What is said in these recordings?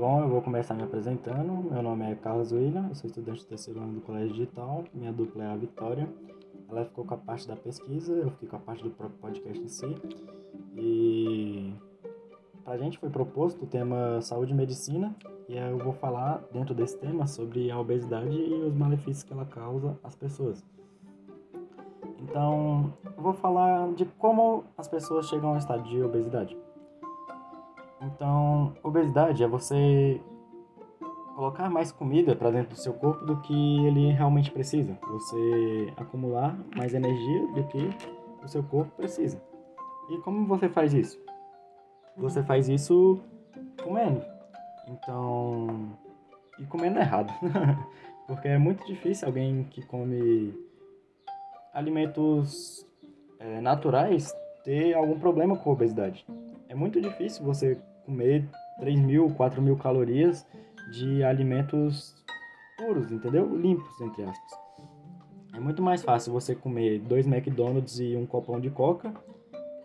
Bom, eu vou começar me apresentando. Meu nome é Carlos William, eu sou estudante do terceiro ano do Colégio Digital. Minha dupla é a Vitória. Ela ficou com a parte da pesquisa, eu fiquei com a parte do próprio podcast em si. E pra gente foi proposto o tema saúde e medicina, e eu vou falar dentro desse tema sobre a obesidade e os malefícios que ela causa às pessoas. Então, eu vou falar de como as pessoas chegam ao estado de obesidade. Então, obesidade é você colocar mais comida para dentro do seu corpo do que ele realmente precisa. Você acumular mais energia do que o seu corpo precisa. E como você faz isso? Você faz isso comendo. Então, e comendo errado. Porque é muito difícil alguém que come alimentos é, naturais ter algum problema com obesidade. É muito difícil você comer 3 mil, 4 mil calorias de alimentos puros, entendeu? Limpos, entre aspas. É muito mais fácil você comer dois McDonald's e um copão de coca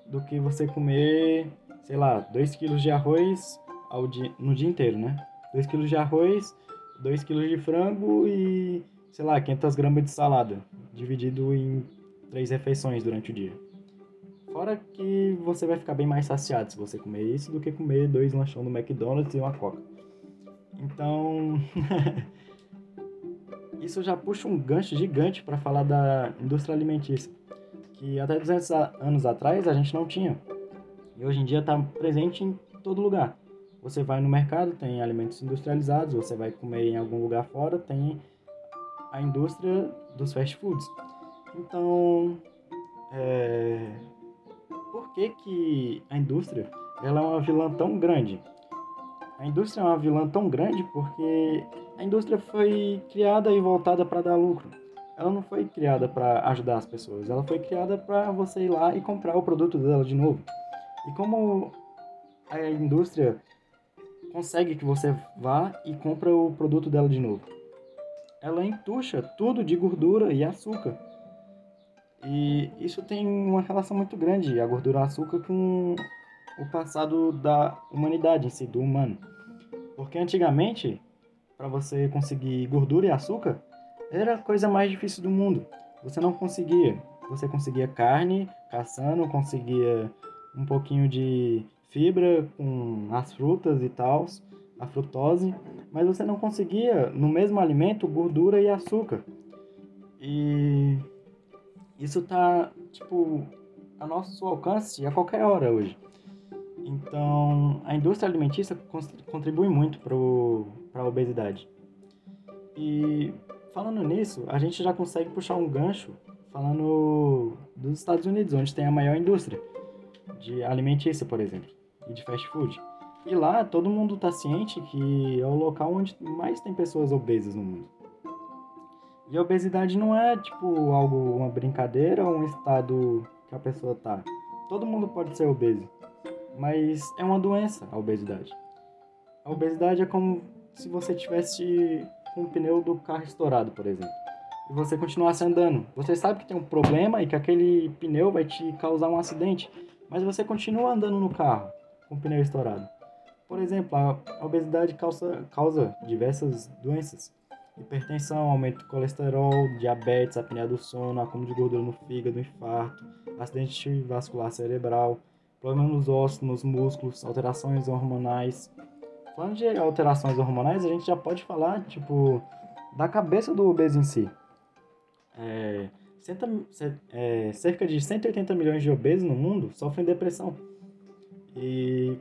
do que você comer, sei lá, 2 quilos de arroz ao dia, no dia inteiro, né? 2 quilos de arroz, 2 quilos de frango e, sei lá, 500 gramas de salada, dividido em três refeições durante o dia. Fora que você vai ficar bem mais saciado se você comer isso do que comer dois lanchão do McDonald's e uma coca. Então, isso já puxa um gancho gigante para falar da indústria alimentícia, que até 200 anos atrás a gente não tinha. E hoje em dia está presente em todo lugar. Você vai no mercado, tem alimentos industrializados, você vai comer em algum lugar fora, tem a indústria dos fast foods. Então, é, que, que a indústria ela é uma vilã tão grande? A indústria é uma vilã tão grande porque a indústria foi criada e voltada para dar lucro. Ela não foi criada para ajudar as pessoas, ela foi criada para você ir lá e comprar o produto dela de novo. E como a indústria consegue que você vá e compra o produto dela de novo? Ela entuxa tudo de gordura e açúcar. E isso tem uma relação muito grande, a gordura açúcar, com o passado da humanidade em si, do humano. Porque antigamente, para você conseguir gordura e açúcar, era a coisa mais difícil do mundo. Você não conseguia. Você conseguia carne caçando, conseguia um pouquinho de fibra com as frutas e tal, a frutose, mas você não conseguia no mesmo alimento gordura e açúcar. E isso tá, tipo, a nosso alcance a qualquer hora hoje. Então, a indústria alimentícia contribui muito para a obesidade. E falando nisso, a gente já consegue puxar um gancho falando dos Estados Unidos, onde tem a maior indústria de alimentícia, por exemplo, e de fast food. E lá todo mundo está ciente que é o local onde mais tem pessoas obesas no mundo. E a obesidade não é tipo algo, uma brincadeira ou um estado que a pessoa tá. Todo mundo pode ser obeso, mas é uma doença a obesidade. A obesidade é como se você tivesse com o pneu do carro estourado, por exemplo, e você continuasse andando. Você sabe que tem um problema e que aquele pneu vai te causar um acidente, mas você continua andando no carro com o pneu estourado. Por exemplo, a obesidade causa, causa diversas doenças hipertensão, aumento do colesterol, diabetes, apneia do sono, acúmulo de gordura no fígado, infarto, acidente vascular cerebral, problemas nos ossos, nos músculos, alterações hormonais. Falando de alterações hormonais, a gente já pode falar, tipo, da cabeça do obeso em si. É, é, cerca de 180 milhões de obesos no mundo sofrem depressão. E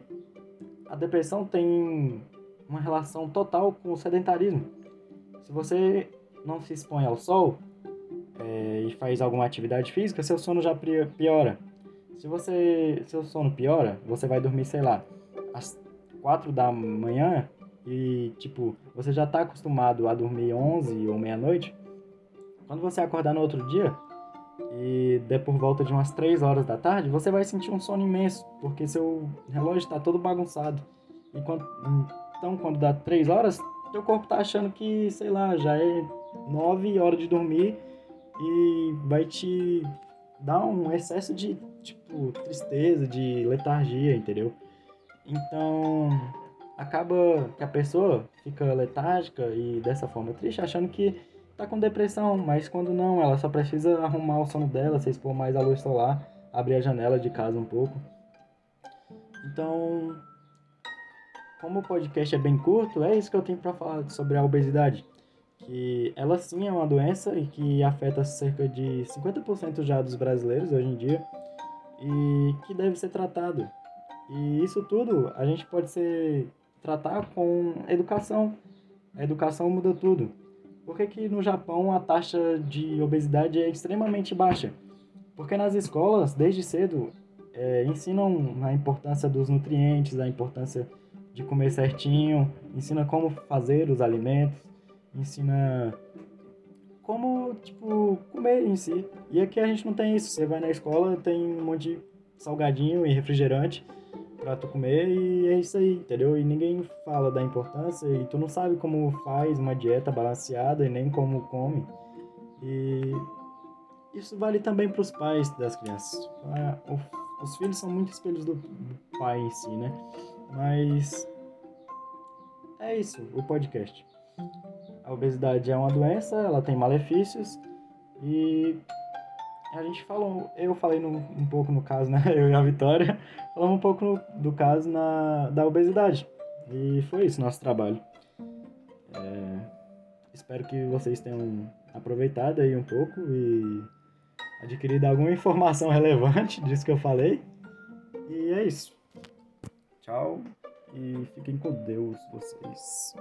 a depressão tem uma relação total com o sedentarismo. Se você não se expõe ao sol é, e faz alguma atividade física, seu sono já piora. Se você seu sono piora, você vai dormir, sei lá, às 4 da manhã e tipo, você já está acostumado a dormir 11 ou meia-noite. Quando você acordar no outro dia e der por volta de umas 3 horas da tarde, você vai sentir um sono imenso, porque seu relógio está todo bagunçado. E quando, então, quando dá 3 horas, teu corpo tá achando que, sei lá, já é 9 horas de dormir e vai te dar um excesso de, tipo, tristeza, de letargia, entendeu? Então, acaba que a pessoa fica letárgica e dessa forma triste, achando que tá com depressão, mas quando não, ela só precisa arrumar o sono dela, se expor mais à luz solar, abrir a janela de casa um pouco. Então, como o podcast é bem curto, é isso que eu tenho para falar sobre a obesidade. Que ela sim é uma doença e que afeta cerca de 50% já dos brasileiros hoje em dia e que deve ser tratado. E isso tudo a gente pode ser tratar com educação. A educação muda tudo. Por que, que no Japão a taxa de obesidade é extremamente baixa? Porque nas escolas, desde cedo, é, ensinam a importância dos nutrientes, a importância de comer certinho, ensina como fazer os alimentos, ensina como, tipo, comer em si. E aqui a gente não tem isso. Você vai na escola, tem um monte de salgadinho e refrigerante pra tu comer e é isso aí, entendeu? E ninguém fala da importância e tu não sabe como faz uma dieta balanceada e nem como come. E isso vale também para os pais das crianças. Ah, os filhos são muito espelhos do pai em si, né? Mas é isso, o podcast. A obesidade é uma doença, ela tem malefícios e a gente falou, eu falei no, um pouco no caso, né? Eu e a Vitória, falamos um pouco no, do caso na, da obesidade. E foi isso, nosso trabalho. É, espero que vocês tenham aproveitado aí um pouco e adquirido alguma informação relevante disso que eu falei. E é isso. Tchau e fiquem com Deus vocês.